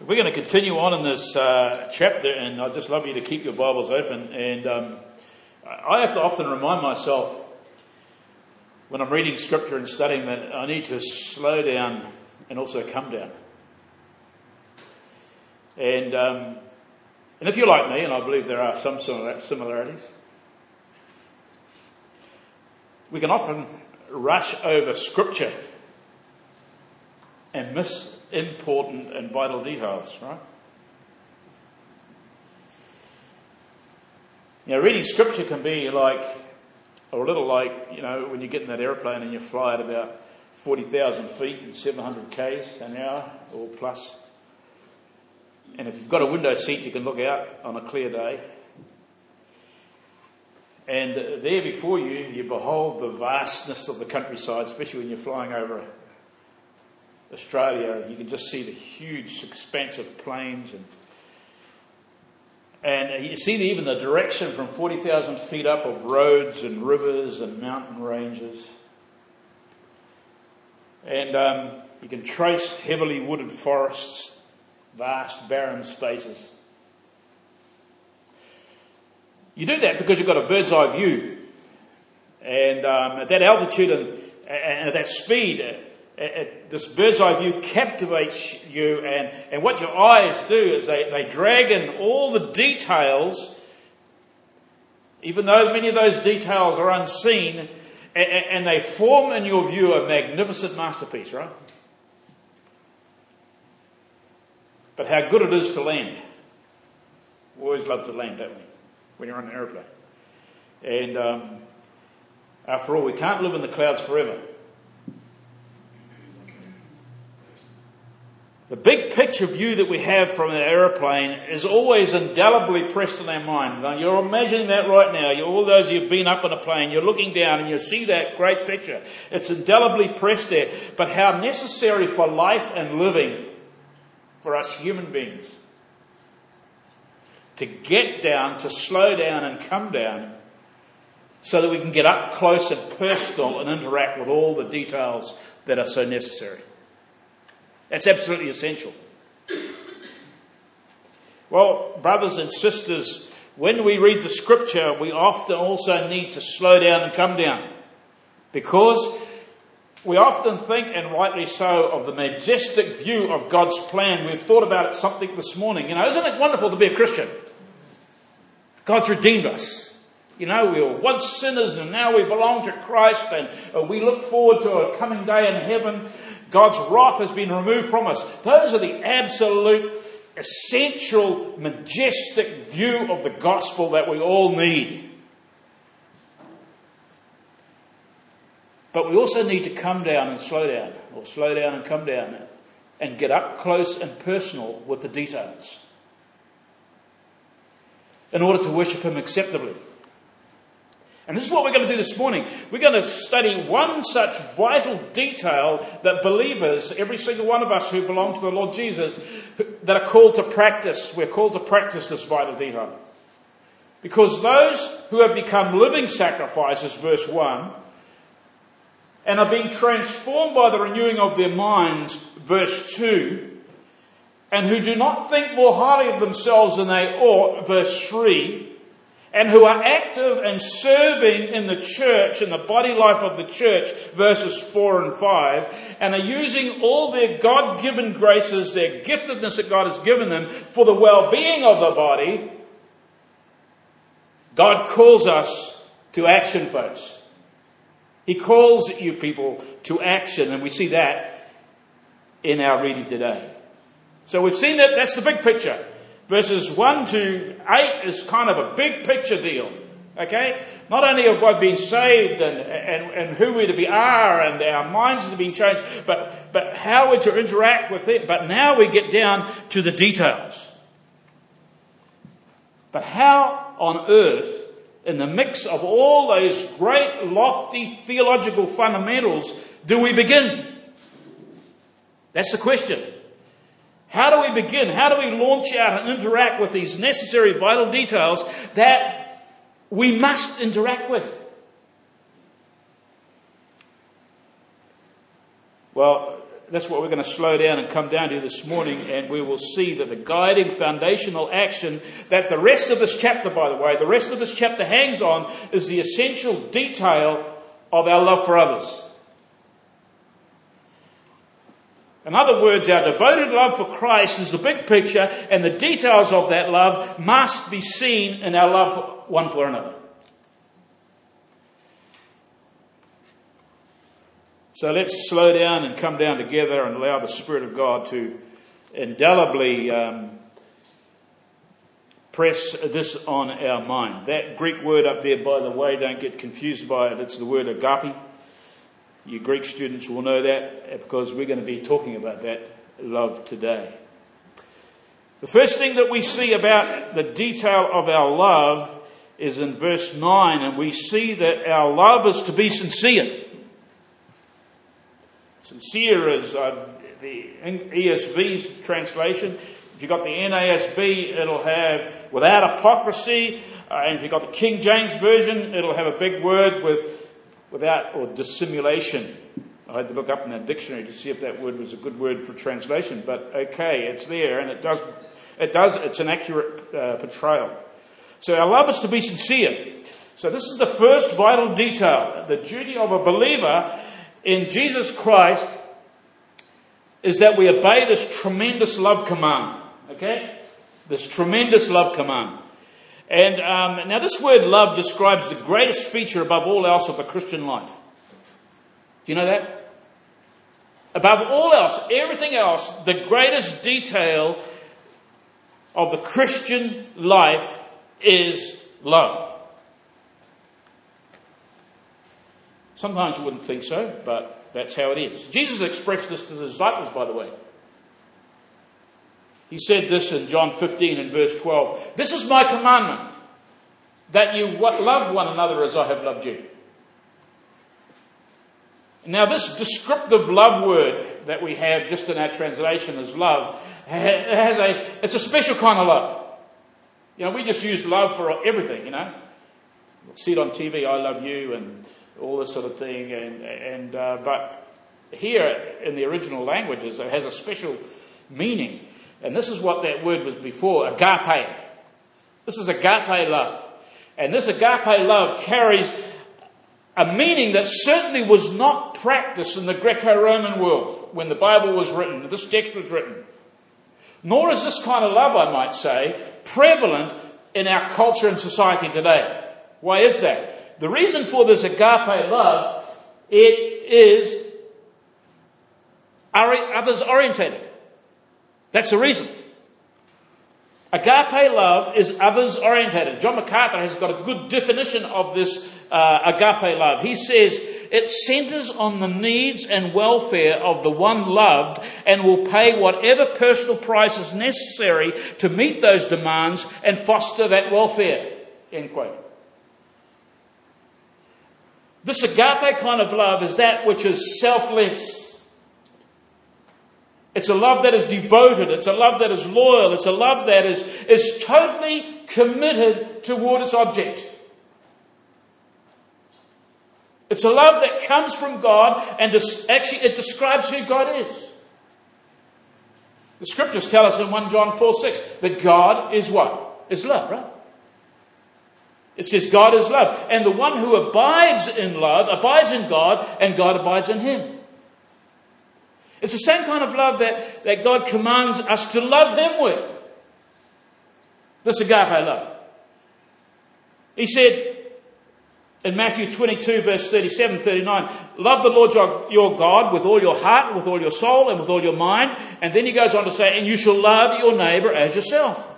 We're going to continue on in this uh, chapter, and I'd just love you to keep your Bibles open. And um, I have to often remind myself when I'm reading Scripture and studying that I need to slow down and also come down. And um, and if you're like me, and I believe there are some similarities, we can often rush over Scripture and miss important and vital details, right? You know, reading Scripture can be like, or a little like, you know, when you get in that aeroplane and you fly at about 40,000 feet and 700 k's an hour or plus. And if you've got a window seat, you can look out on a clear day. And there before you, you behold the vastness of the countryside, especially when you're flying over Australia. You can just see the huge expanse of plains and and you see even the direction from 40,000 feet up of roads and rivers and mountain ranges. And um, you can trace heavily wooded forests vast, barren spaces. You do that because you've got a bird's eye view. And um, at that altitude and, and at that speed, this bird's eye view captivates you, and, and what your eyes do is they, they drag in all the details, even though many of those details are unseen, and, and they form in your view a magnificent masterpiece, right? but how good it is to land. We always love to land, don't we? When you're on an aeroplane. And um, after all, we can't live in the clouds forever. The big picture view that we have from an aeroplane is always indelibly pressed in our mind. Now, you're imagining that right now. You're, all those who've been up in a plane, you're looking down and you see that great picture. It's indelibly pressed there. But how necessary for life and living for us human beings to get down, to slow down and come down so that we can get up close and personal and interact with all the details that are so necessary. That's absolutely essential. Well, brothers and sisters, when we read the scripture, we often also need to slow down and come down because we often think, and rightly so, of the majestic view of God's plan. We've thought about it something this morning. You know, isn't it wonderful to be a Christian? God's redeemed us. You know, we were once sinners and now we belong to Christ and uh, we look forward to a coming day in heaven. God's wrath has been removed from us. Those are the absolute, essential, majestic view of the gospel that we all need. But we also need to come down and slow down, or slow down and come down, and get up close and personal with the details in order to worship Him acceptably. And this is what we're going to do this morning. We're going to study one such vital detail that believers, every single one of us who belong to the Lord Jesus, that are called to practice. We're called to practice this vital detail. Because those who have become living sacrifices, verse 1, and are being transformed by the renewing of their minds, verse 2, and who do not think more highly of themselves than they ought, verse 3, and who are active and serving in the church, in the body life of the church, verses 4 and 5, and are using all their God given graces, their giftedness that God has given them for the well being of the body, God calls us to action, folks. He calls you people to action, and we see that in our reading today. So we've seen that that's the big picture. Verses 1 to 8 is kind of a big picture deal. Okay? Not only have we been saved and, and, and who we to be are and our minds have been changed, but, but how we're to interact with it. But now we get down to the details. But how on earth in the mix of all those great, lofty theological fundamentals do we begin? That's the question. How do we begin? How do we launch out and interact with these necessary vital details that we must interact with? Well, that's what we're going to slow down and come down to this morning, and we will see that the guiding foundational action that the rest of this chapter, by the way, the rest of this chapter hangs on is the essential detail of our love for others. In other words, our devoted love for Christ is the big picture, and the details of that love must be seen in our love one for another. So let's slow down and come down together and allow the Spirit of God to indelibly um, press this on our mind. That Greek word up there, by the way, don't get confused by it. It's the word agape. You Greek students will know that because we're going to be talking about that love today. The first thing that we see about the detail of our love is in verse 9, and we see that our love is to be sincere. Sincere is uh, the ESV's translation. If you've got the NASB, it'll have without hypocrisy. Uh, and if you've got the King James Version, it'll have a big word with without or dissimulation. I had to look up in that dictionary to see if that word was a good word for translation, but okay, it's there, and it does, it does, it's an accurate uh, portrayal. So our love is to be sincere. So this is the first vital detail. The duty of a believer in Jesus Christ is that we obey this tremendous love command. Okay? This tremendous love command. And um, now, this word love describes the greatest feature above all else of the Christian life. Do you know that? Above all else, everything else, the greatest detail of the Christian life is love. Sometimes you wouldn't think so, but that's how it is. Jesus expressed this to the disciples, by the way. He said this in John 15 and verse 12. This is my commandment, that you love one another as I have loved you. Now, this descriptive love word that we have just in our translation as love has a, it's a special kind of love. You know, we just use love for everything, you know. See it on TV, I love you, and all this sort of thing. And, and uh, but here in the original languages, it has a special meaning. And this is what that word was before agape. This is agape love. And this agape love carries a meaning that certainly was not practiced in the Greco Roman world when the Bible was written, this text was written. Nor is this kind of love, I might say, prevalent in our culture and society today. Why is that? the reason for this agape love, it is others orientated. That's the reason. Agape love is others orientated. John MacArthur has got a good definition of this uh, agape love. He says it centers on the needs and welfare of the one loved and will pay whatever personal price is necessary to meet those demands and foster that welfare. End quote. This agape kind of love is that which is selfless. It's a love that is devoted. It's a love that is loyal. It's a love that is, is totally committed toward its object. It's a love that comes from God and actually it describes who God is. The scriptures tell us in 1 John 4 6 that God is what? Is love, right? It says God is love. And the one who abides in love abides in God, and God abides in him. It's the same kind of love that, that God commands us to love him with. This agape love. He said in Matthew 22, verse 37 39, Love the Lord your, your God with all your heart, with all your soul, and with all your mind. And then he goes on to say, And you shall love your neighbor as yourself.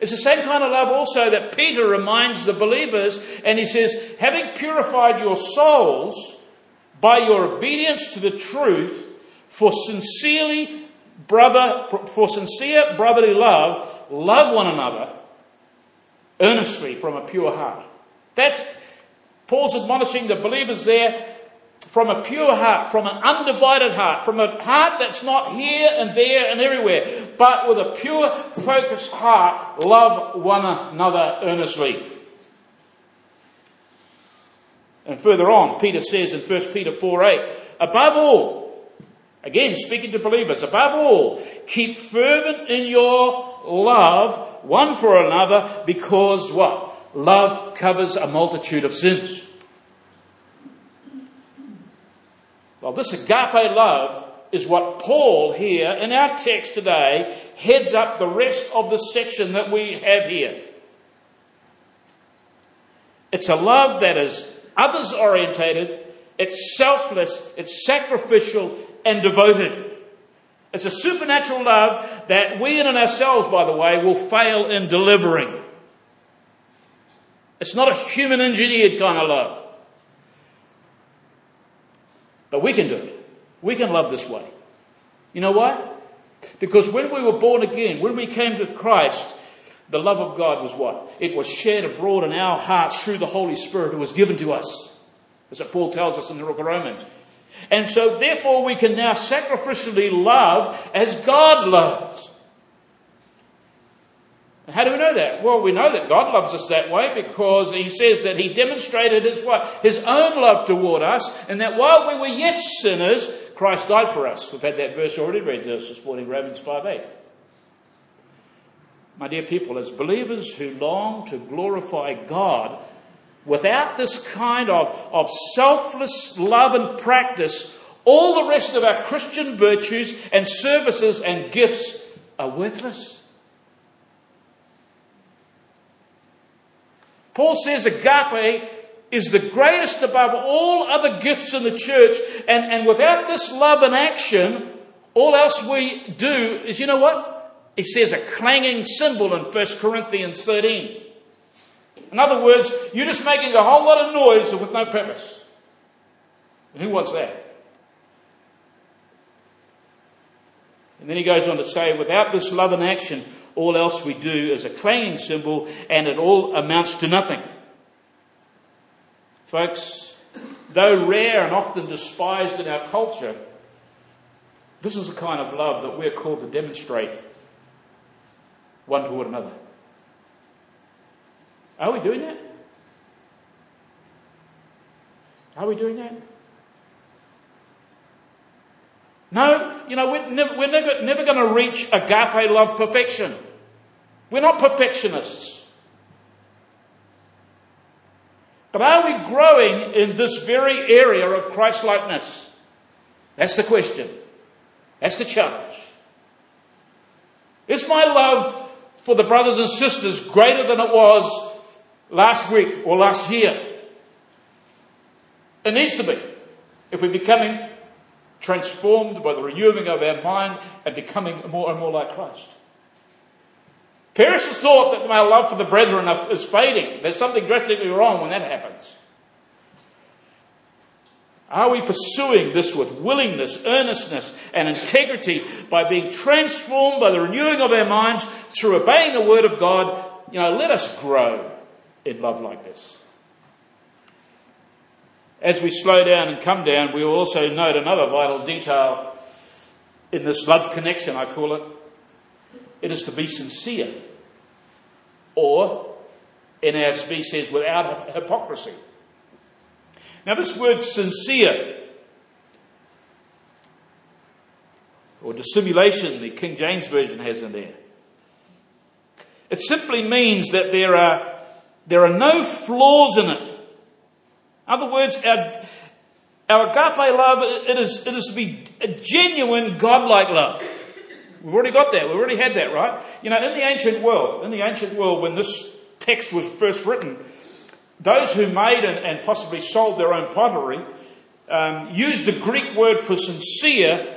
It's the same kind of love also that Peter reminds the believers, and he says, having purified your souls by your obedience to the truth for sincerely brother, for sincere brotherly love, love one another earnestly from a pure heart. That's Paul's admonishing the believers there from a pure heart, from an undivided heart, from a heart that's not here and there and everywhere, but with a pure, focused heart, love one another earnestly. And further on, Peter says in 1 Peter 4 8, above all, Again, speaking to believers, above all, keep fervent in your love one for another because what? Love covers a multitude of sins. Well, this agape love is what Paul here in our text today heads up the rest of the section that we have here. It's a love that is others orientated, it's selfless, it's sacrificial, and devoted. It's a supernatural love that we in ourselves, by the way, will fail in delivering. It's not a human engineered kind of love. But we can do it. We can love this way. You know why? Because when we were born again, when we came to Christ, the love of God was what? It was shed abroad in our hearts through the Holy Spirit who was given to us. As Paul tells us in the book of Romans. And so therefore we can now sacrificially love as God loves. How do we know that? Well, we know that God loves us that way because He says that He demonstrated His what? His own love toward us, and that while we were yet sinners, Christ died for us. We've had that verse already read to us this morning, Romans 5 8. My dear people, as believers who long to glorify God, without this kind of, of selfless love and practice, all the rest of our Christian virtues and services and gifts are worthless. Paul says agape is the greatest above all other gifts in the church, and, and without this love and action, all else we do is, you know what? He says a clanging cymbal in 1 Corinthians 13. In other words, you're just making a whole lot of noise with no purpose. And who wants that? And then he goes on to say, without this love and action, all else we do is a clanging cymbal and it all amounts to nothing. Folks, though rare and often despised in our culture, this is the kind of love that we're called to demonstrate one toward another. Are we doing that? Are we doing that? No, you know, we're never, we're never, never going to reach agape love perfection. We're not perfectionists. But are we growing in this very area of Christ likeness? That's the question. That's the challenge. Is my love for the brothers and sisters greater than it was last week or last year? It needs to be. If we're becoming transformed by the renewing of our mind and becoming more and more like Christ. Perish the thought that my love for the brethren is fading. There's something drastically wrong when that happens. Are we pursuing this with willingness, earnestness, and integrity by being transformed by the renewing of our minds through obeying the Word of God? You know, let us grow in love like this. As we slow down and come down, we will also note another vital detail in this love connection, I call it. It is to be sincere or NASB says without hypocrisy. Now, this word sincere or dissimulation, the King James Version has in there. It simply means that there are, there are no flaws in it. In other words, our, our agape love, it is, it is to be a genuine godlike love. We've already got that. We've already had that, right? You know, in the ancient world, in the ancient world, when this text was first written, those who made and, and possibly sold their own pottery um, used the Greek word for sincere,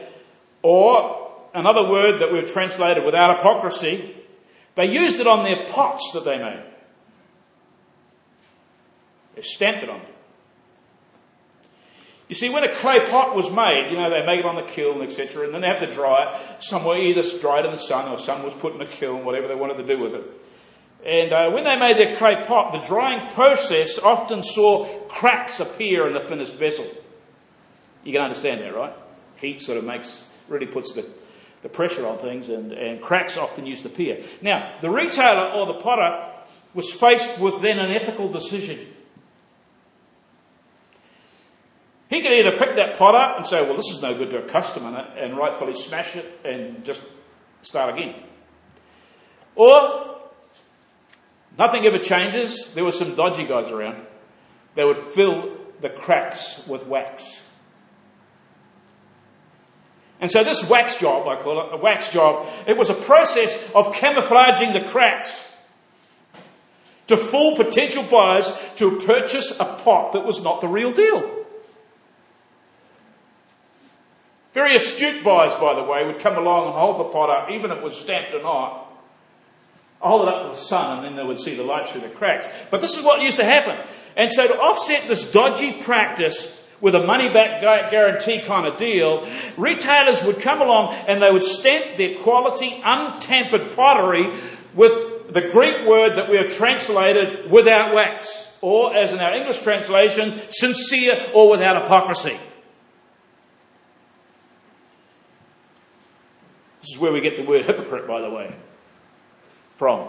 or another word that we've translated without hypocrisy. They used it on their pots that they made. They stamped it on them. You see, when a clay pot was made, you know, they make it on the kiln, etc., and then they have to dry it somewhere, either dried in the sun or some was put in a kiln, whatever they wanted to do with it. And uh, when they made their clay pot, the drying process often saw cracks appear in the finished vessel. You can understand that, right? Heat sort of makes, really puts the, the pressure on things, and, and cracks often used to appear. Now, the retailer or the potter was faced with then an ethical decision. He could either pick that pot up and say, well, this is no good to a customer, and rightfully smash it and just start again. Or, nothing ever changes. There were some dodgy guys around. They would fill the cracks with wax. And so this wax job, I call it, a wax job, it was a process of camouflaging the cracks to fool potential buyers to purchase a pot that was not the real deal. Very astute buyers, by the way, would come along and hold the pot up, even if it was stamped or not. Hold it up to the sun and then they would see the light through the cracks. But this is what used to happen. And so to offset this dodgy practice with a money back guarantee kind of deal, retailers would come along and they would stamp their quality untampered pottery with the Greek word that we have translated without wax, or as in our English translation, sincere or without hypocrisy. This is where we get the word hypocrite, by the way, from.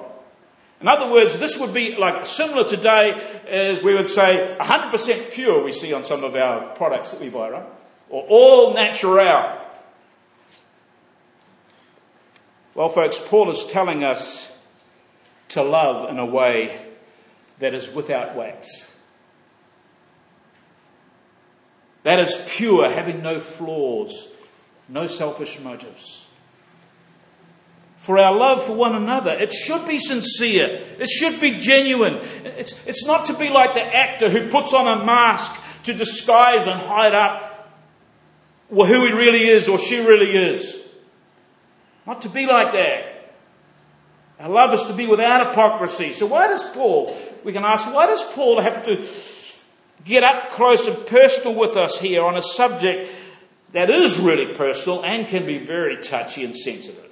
In other words, this would be like similar today as we would say 100% pure we see on some of our products that we buy, right? Or all natural. Well, folks, Paul is telling us to love in a way that is without wax. That is pure, having no flaws, no selfish motives for our love for one another. It should be sincere. It should be genuine. It's, it's not to be like the actor who puts on a mask to disguise and hide up who he really is or she really is. Not to be like that. Our love is to be without hypocrisy. So why does Paul, we can ask, why does Paul have to get up close and personal with us here on a subject that is really personal and can be very touchy and sensitive?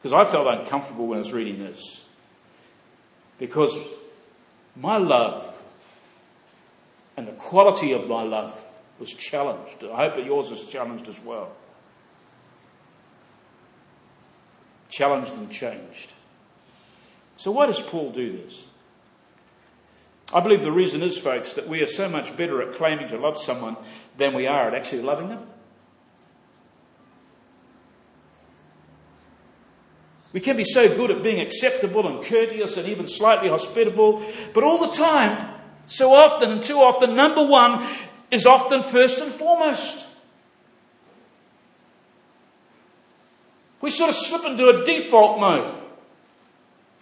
Because I felt uncomfortable when I was reading this. Because my love and the quality of my love was challenged. I hope that yours is challenged as well. Challenged and changed. So, why does Paul do this? I believe the reason is, folks, that we are so much better at claiming to love someone than we are at actually loving them. We can be so good at being acceptable and courteous and even slightly hospitable, but all the time, so often and too often, number one is often first and foremost. We sort of slip into a default mode.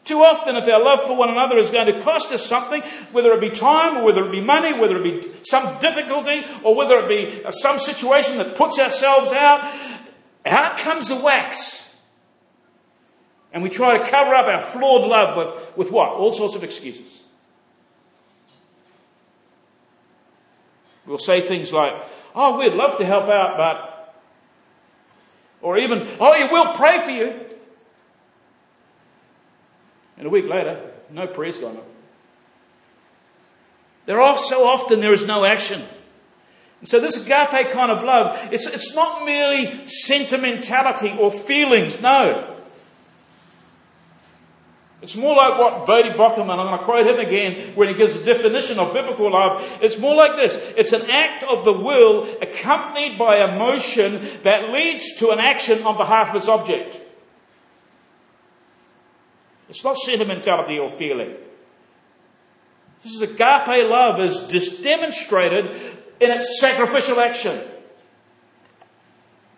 Too often, if our love for one another is going to cost us something, whether it be time or whether it be money, whether it be some difficulty or whether it be some situation that puts ourselves out, out comes the wax. And we try to cover up our flawed love with, with what? All sorts of excuses. We'll say things like, oh, we'd love to help out, but. Or even, oh, yeah, we'll pray for you. And a week later, no prayer's gone up. There are so often there is no action. And so this agape kind of love, it's, it's not merely sentimentality or feelings, no. It's more like what Voddie Baucham, I'm going to quote him again when he gives a definition of biblical love. It's more like this. It's an act of the will accompanied by emotion that leads to an action on behalf of its object. It's not sentimentality or feeling. This is agape love is demonstrated in its sacrificial action.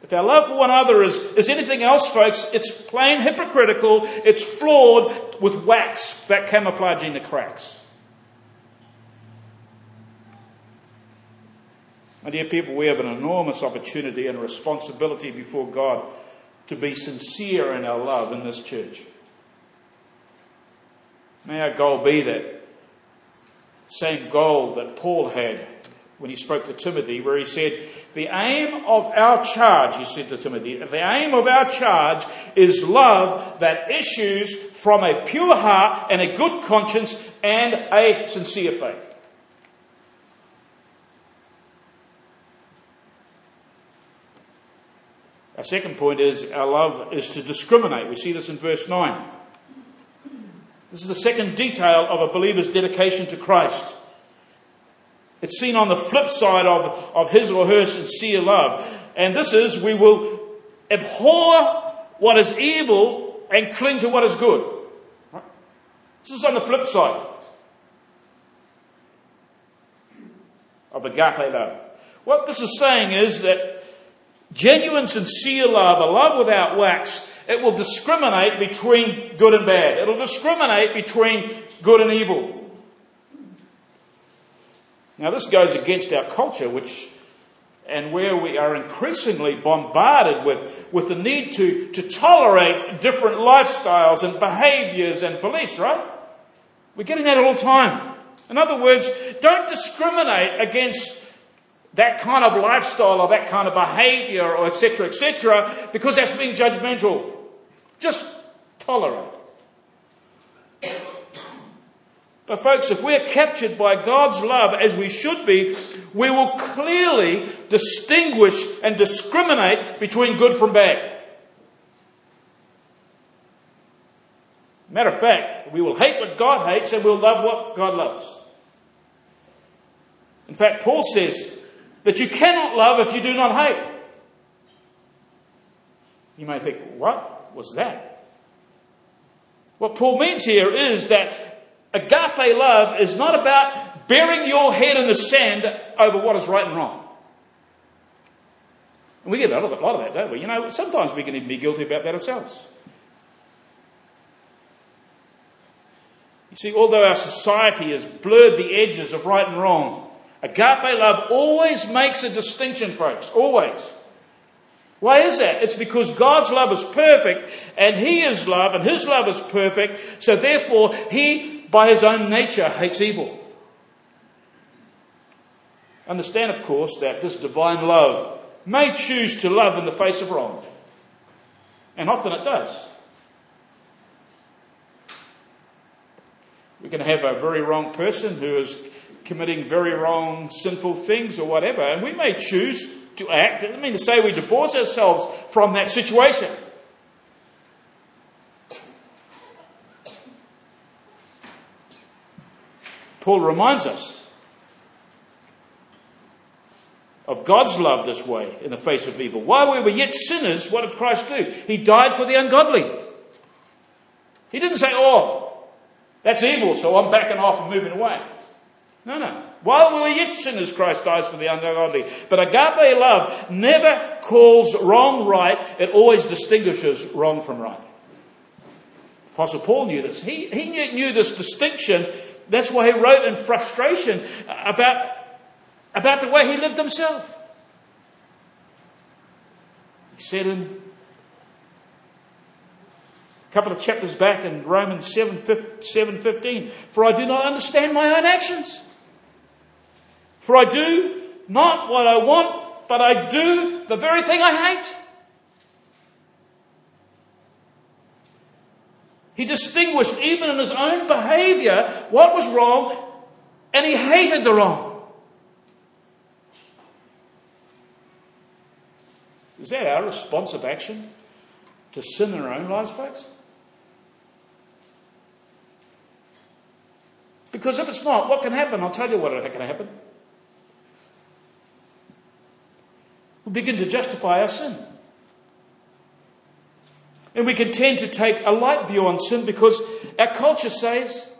If our love for one another is, is anything else, folks, it's plain hypocritical, it's flawed with wax, that camouflaging the cracks. My dear people, we have an enormous opportunity and responsibility before God to be sincere in our love in this church. May our goal be that same goal that Paul had when he spoke to Timothy, where he said, The aim of our charge, he said to Timothy, the aim of our charge is love that issues from a pure heart and a good conscience and a sincere faith. Our second point is our love is to discriminate. We see this in verse 9. This is the second detail of a believer's dedication to Christ. It's seen on the flip side of, of his or her sincere love. And this is we will abhor what is evil and cling to what is good. This is on the flip side of agape love. What this is saying is that genuine, sincere love, a love without wax, it will discriminate between good and bad. It'll discriminate between good and evil. Now, this goes against our culture, which and where we are increasingly bombarded with, with the need to, to tolerate different lifestyles and behaviors and beliefs, right? We're getting that all the time. In other words, don't discriminate against that kind of lifestyle or that kind of behavior or etc., etc., because that's being judgmental. Just tolerate. But, folks, if we're captured by God's love as we should be, we will clearly distinguish and discriminate between good from bad. Matter of fact, we will hate what God hates and we'll love what God loves. In fact, Paul says that you cannot love if you do not hate. You may think, what was that? What Paul means here is that Agape love is not about burying your head in the sand over what is right and wrong. And we get a lot of, of that, don't we? You know, sometimes we can even be guilty about that ourselves. You see, although our society has blurred the edges of right and wrong, agape love always makes a distinction, folks. Always. Why is that? It's because God's love is perfect and He is love and His love is perfect. So therefore, He by his own nature, hates evil. Understand, of course, that this divine love may choose to love in the face of wrong. And often it does. We can have a very wrong person who is committing very wrong, sinful things or whatever, and we may choose to act. I mean to say we divorce ourselves from that situation. Paul reminds us of God's love this way in the face of evil. While we were yet sinners, what did Christ do? He died for the ungodly. He didn't say, oh, that's evil, so I'm backing off and moving away. No, no. While we were yet sinners, Christ dies for the ungodly. But agape love never calls wrong right, it always distinguishes wrong from right. Apostle Paul knew this. He, he knew, knew this distinction that's why he wrote in frustration about, about the way he lived himself. He said in a couple of chapters back in Romans 7, 7 15, For I do not understand my own actions. For I do not what I want, but I do the very thing I hate. He distinguished, even in his own behavior, what was wrong, and he hated the wrong. Is that our responsive action to sin in our own lives, folks? Because if it's not, what can happen? I'll tell you what can happen. We begin to justify our sin. And we can tend to take a light view on sin because our culture says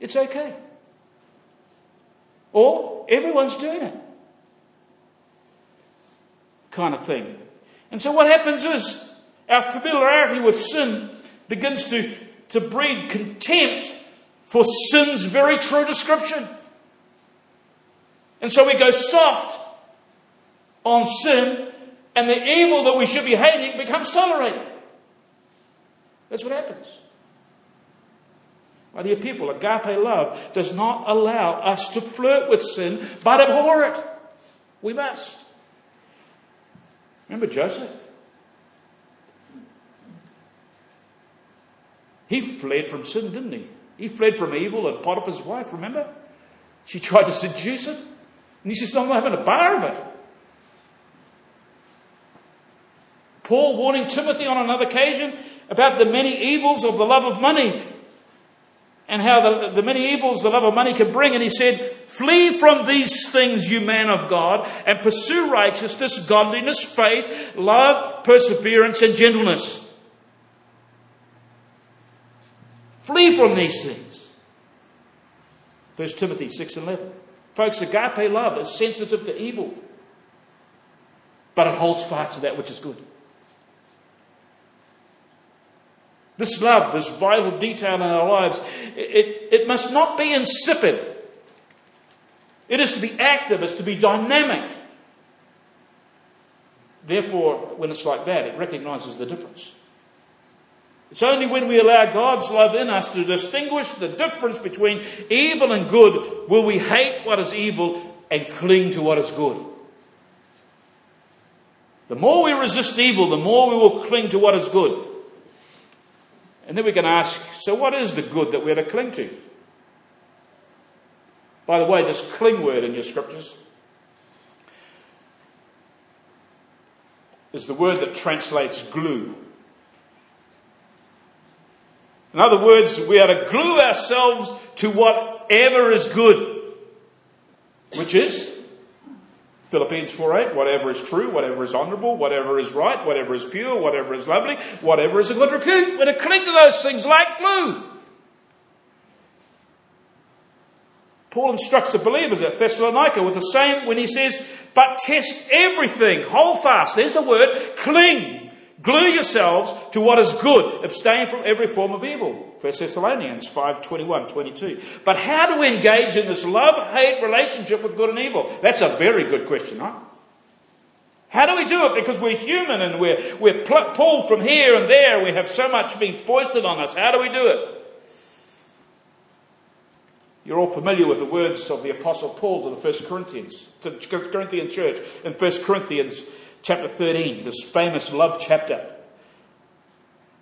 it's okay. Or everyone's doing it. Kind of thing. And so what happens is our familiarity with sin begins to, to breed contempt for sin's very true description. And so we go soft on sin, and the evil that we should be hating becomes tolerated. That's what happens. My dear people, agape love does not allow us to flirt with sin, but abhor it. We must. Remember Joseph? He fled from sin, didn't he? He fled from evil and Potiphar's wife, remember? She tried to seduce him. And he says, I'm not having a bar of it. Paul warning Timothy on another occasion about the many evils of the love of money. and how the, the many evils the love of money can bring. And he said, Flee from these things, you man of God, and pursue righteousness, godliness, faith, love, perseverance, and gentleness. Flee from these things. 1 Timothy 6 and 11. Folks, agape love is sensitive to evil, but it holds fast to that which is good. This love, this vital detail in our lives, it, it must not be insipid. It is to be active, it's to be dynamic. Therefore, when it's like that, it recognizes the difference. It's only when we allow God's love in us to distinguish the difference between evil and good will we hate what is evil and cling to what is good. The more we resist evil, the more we will cling to what is good. And then we can ask so, what is the good that we're to cling to? By the way, this cling word in your scriptures is the word that translates glue. In other words, we are to glue ourselves to whatever is good, which is Philippians 4.8, whatever is true, whatever is honourable, whatever is right, whatever is pure, whatever is lovely, whatever is a good repute. We're to cling to those things like glue. Paul instructs the believers at Thessalonica with the same when he says, but test everything, hold fast. There's the word, cling. Glue yourselves to what is good. Abstain from every form of evil. 1 Thessalonians 5, 21, 22. But how do we engage in this love-hate relationship with good and evil? That's a very good question, huh? How do we do it? Because we're human and we're, we're pulled from here and there. We have so much being foisted on us. How do we do it? You're all familiar with the words of the Apostle Paul to the First Corinthians, to the Corinthian church in 1 Corinthians chapter 13, this famous love chapter.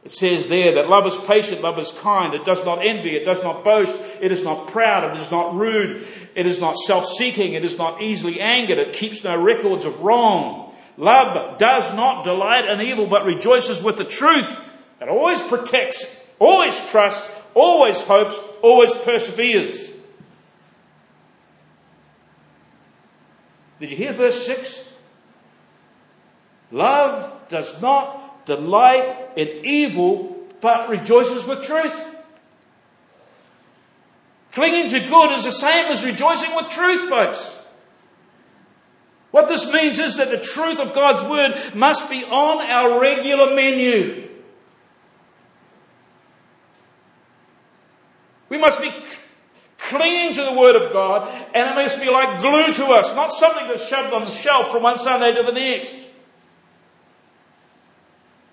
It says there that love is patient, love is kind, it does not envy, it does not boast, it is not proud, it is not rude, it is not self-seeking, it is not easily angered, it keeps no records of wrong. Love does not delight in evil, but rejoices with the truth. It always protects, always trusts, always hopes, always perseveres. Did you hear verse 6? Love does not delight in evil, but rejoices with truth. Clinging to good is the same as rejoicing with truth, folks. What this means is that the truth of God's word must be on our regular menu. We must be clinging to the Word of God, and it must be like glue to us, not something that's shoved on the shelf from one Sunday to the next.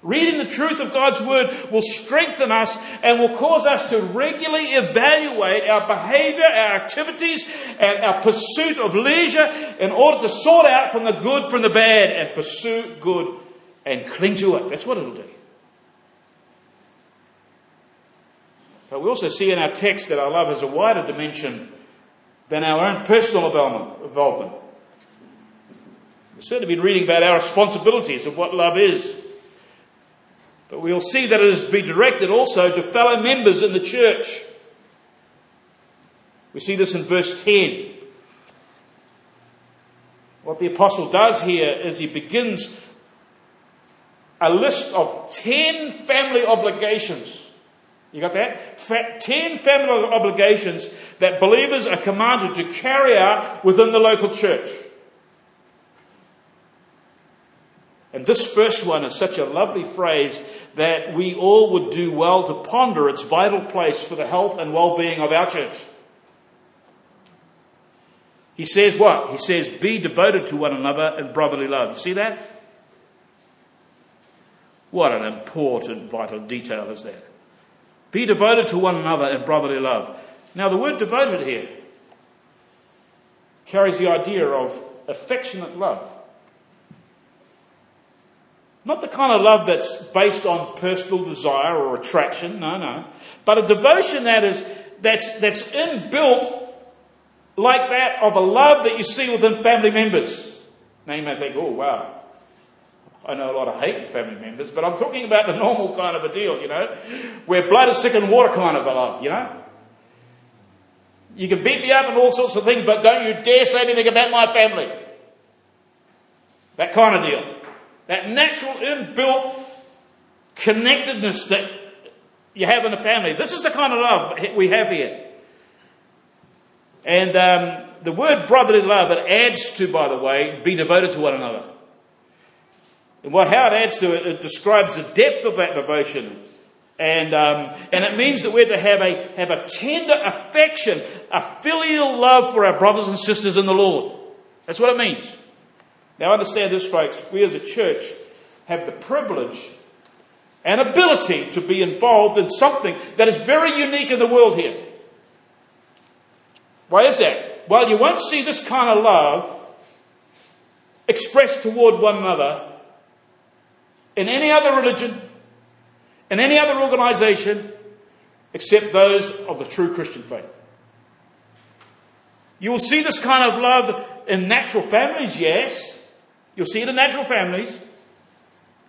Reading the truth of God's Word will strengthen us and will cause us to regularly evaluate our behavior, our activities, and our pursuit of leisure in order to sort out from the good from the bad and pursue good and cling to it. That's what it'll do. But we also see in our text that our love has a wider dimension than our own personal involvement. We've certainly been reading about our responsibilities of what love is. But we'll see that it is to be directed also to fellow members in the church. We see this in verse 10. What the apostle does here is he begins a list of 10 family obligations. You got that? 10 family obligations that believers are commanded to carry out within the local church. And this first one is such a lovely phrase that we all would do well to ponder its vital place for the health and well-being of our church. He says what? He says, be devoted to one another in brotherly love. See that? What an important vital detail is that. Be devoted to one another in brotherly love. Now the word devoted here carries the idea of affectionate love. Not the kind of love that's based on personal desire or attraction, no, no. But a devotion that is, that's, that's inbuilt like that of a love that you see within family members. Now you may think, oh wow, I know a lot of hate family members, but I'm talking about the normal kind of a deal, you know, where blood is thick and water kind of a love, you know. You can beat me up and all sorts of things, but don't you dare say anything about my family. That kind of deal. That natural inbuilt connectedness that you have in a family. This is the kind of love we have here. And um, the word brotherly love, it adds to, by the way, be devoted to one another. And what, how it adds to it, it describes the depth of that devotion. And, um, and it means that we're to have a, have a tender affection, a filial love for our brothers and sisters in the Lord. That's what it means. Now understand this, folks. We as a church have the privilege and ability to be involved in something that is very unique in the world here. Why is that? Well, you won't see this kind of love expressed toward one another in any other religion, in any other organization, except those of the true Christian faith. You will see this kind of love in natural families, yes. You'll see it in natural families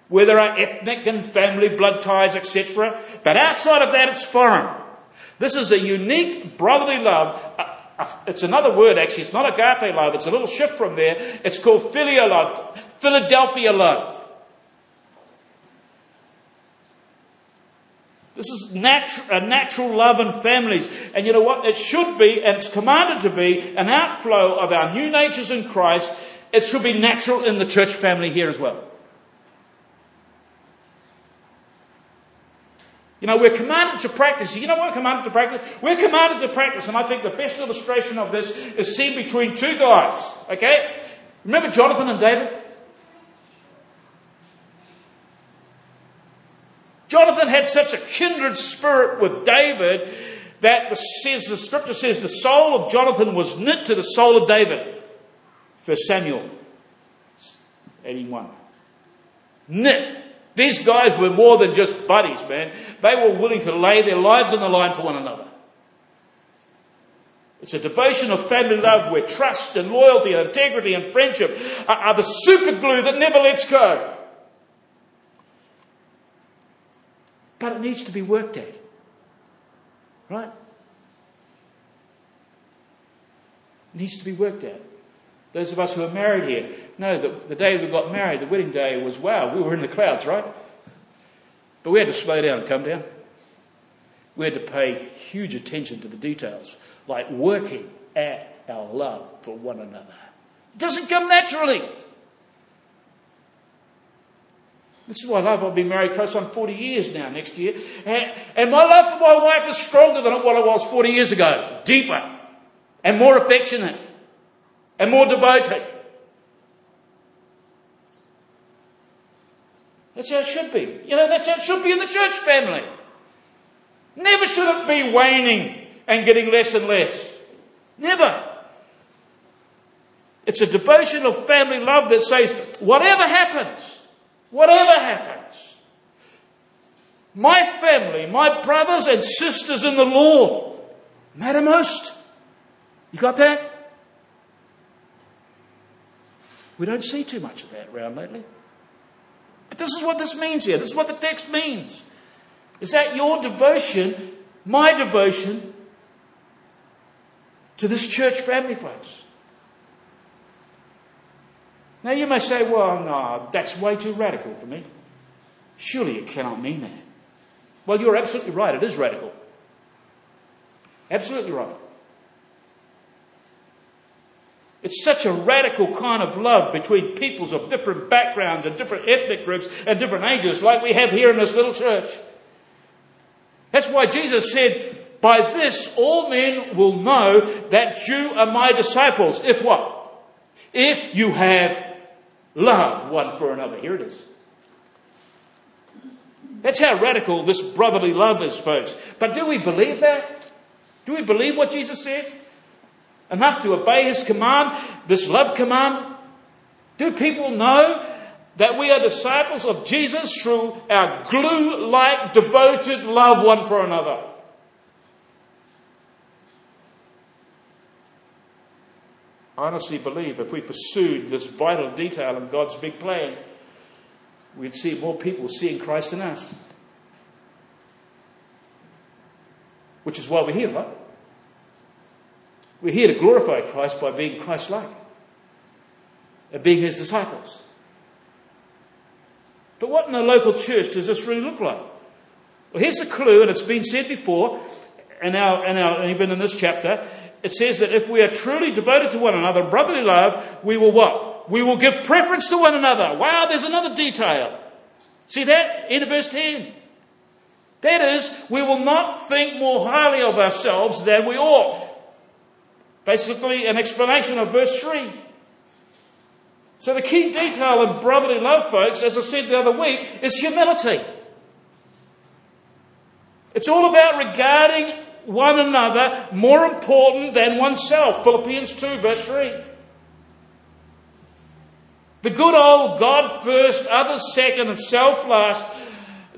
where there are ethnic and family blood ties, etc. But outside of that, it's foreign. This is a unique brotherly love. It's another word actually. It's not agape love. It's a little shift from there. It's called filial love, Philadelphia love. This is natu- a natural love in families. And you know what? It should be, and it's commanded to be, an outflow of our new natures in Christ. It should be natural in the church family here as well. You know, we're commanded to practice. You know what we're commanded to practice? We're commanded to practice, and I think the best illustration of this is seen between two guys. Okay? Remember Jonathan and David? Jonathan had such a kindred spirit with David that the, says, the scripture says the soul of Jonathan was knit to the soul of David. For Samuel 81. Knit. These guys were more than just buddies, man. They were willing to lay their lives on the line for one another. It's a devotion of family love where trust and loyalty and integrity and friendship are, are the super glue that never lets go. But it needs to be worked at. Right? It needs to be worked at. Those of us who are married here know that the day we got married, the wedding day was wow, we were in the clouds, right? But we had to slow down and come down. We had to pay huge attention to the details, like working at our love for one another. It doesn't come naturally. This is why I love. I've been married close on 40 years now next year. And my love for my wife is stronger than what it was 40 years ago. Deeper and more affectionate and more devoted. That's how it should be. You know, that's how it should be in the church family. Never should it be waning and getting less and less. Never. It's a devotion of family love that says, whatever happens, whatever happens, my family, my brothers and sisters in the Lord matter most. You got that? We don't see too much of that around lately. But this is what this means here. This is what the text means. Is that your devotion, my devotion, to this church family, folks? Now you may say, well, no, that's way too radical for me. Surely it cannot mean that. Well, you're absolutely right. It is radical. Absolutely right. It's such a radical kind of love between peoples of different backgrounds and different ethnic groups and different ages, like we have here in this little church. That's why Jesus said, By this all men will know that you are my disciples. If what? If you have love one for another. Here it is. That's how radical this brotherly love is, folks. But do we believe that? Do we believe what Jesus said? Enough to obey his command, this love command? Do people know that we are disciples of Jesus through our glue like devoted love one for another? I honestly believe if we pursued this vital detail in God's big plan, we'd see more people seeing Christ in us. Which is why we're here, right? We're here to glorify Christ by being Christ like and uh, being his disciples. But what in the local church does this really look like? Well, here's a clue, and it's been said before, and now, and now even in this chapter. It says that if we are truly devoted to one another, brotherly love, we will what? We will give preference to one another. Wow, there's another detail. See that in verse 10? That is, we will not think more highly of ourselves than we ought. Basically, an explanation of verse 3. So, the key detail in brotherly love, folks, as I said the other week, is humility. It's all about regarding one another more important than oneself. Philippians 2, verse 3. The good old God first, others second, and self last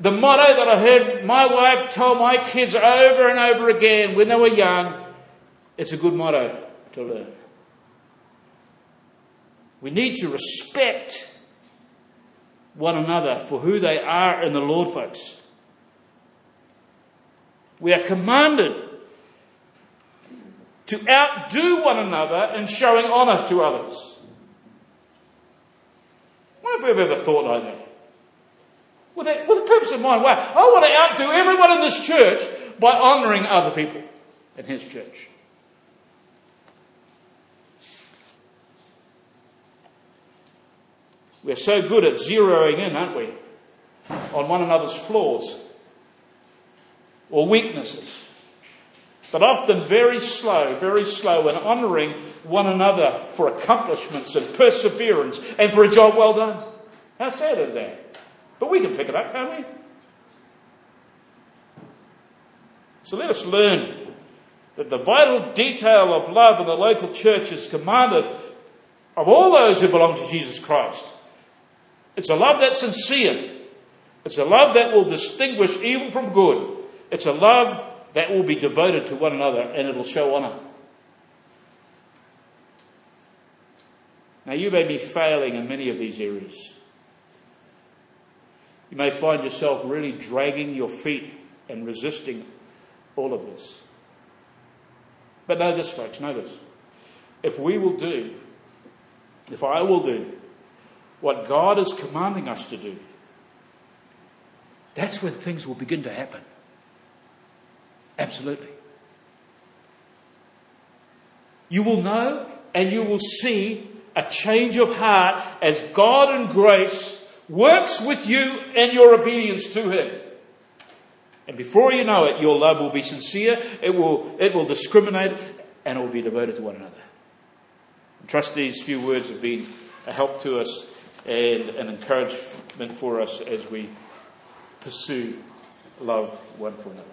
the motto that I heard my wife tell my kids over and over again when they were young, it's a good motto to learn. We need to respect one another for who they are in the Lord, folks. We are commanded to outdo one another in showing honour to others. What if we've ever thought like that? With a, with a purpose in mind. Wow, I want to outdo everyone in this church by honouring other people in his church. We're so good at zeroing in, aren't we, on one another's flaws or weaknesses, but often very slow, very slow in honouring one another for accomplishments and perseverance and for a job well done. How sad is that? But we can pick it up, can't we? So let us learn that the vital detail of love in the local church is commanded of all those who belong to Jesus Christ. It's a love that's sincere. It's a love that will distinguish evil from good. It's a love that will be devoted to one another and it'll show honour. Now, you may be failing in many of these areas. You may find yourself really dragging your feet and resisting all of this. But know this, folks, know this. If we will do, if I will do what God is commanding us to do, that's when things will begin to happen. Absolutely. You will know and you will see a change of heart as God and grace works with you and your obedience to Him. And before you know it, your love will be sincere, it will, it will discriminate, and it will be devoted to one another. I trust these few words have been a help to us and an encouragement for us as we pursue love one for another.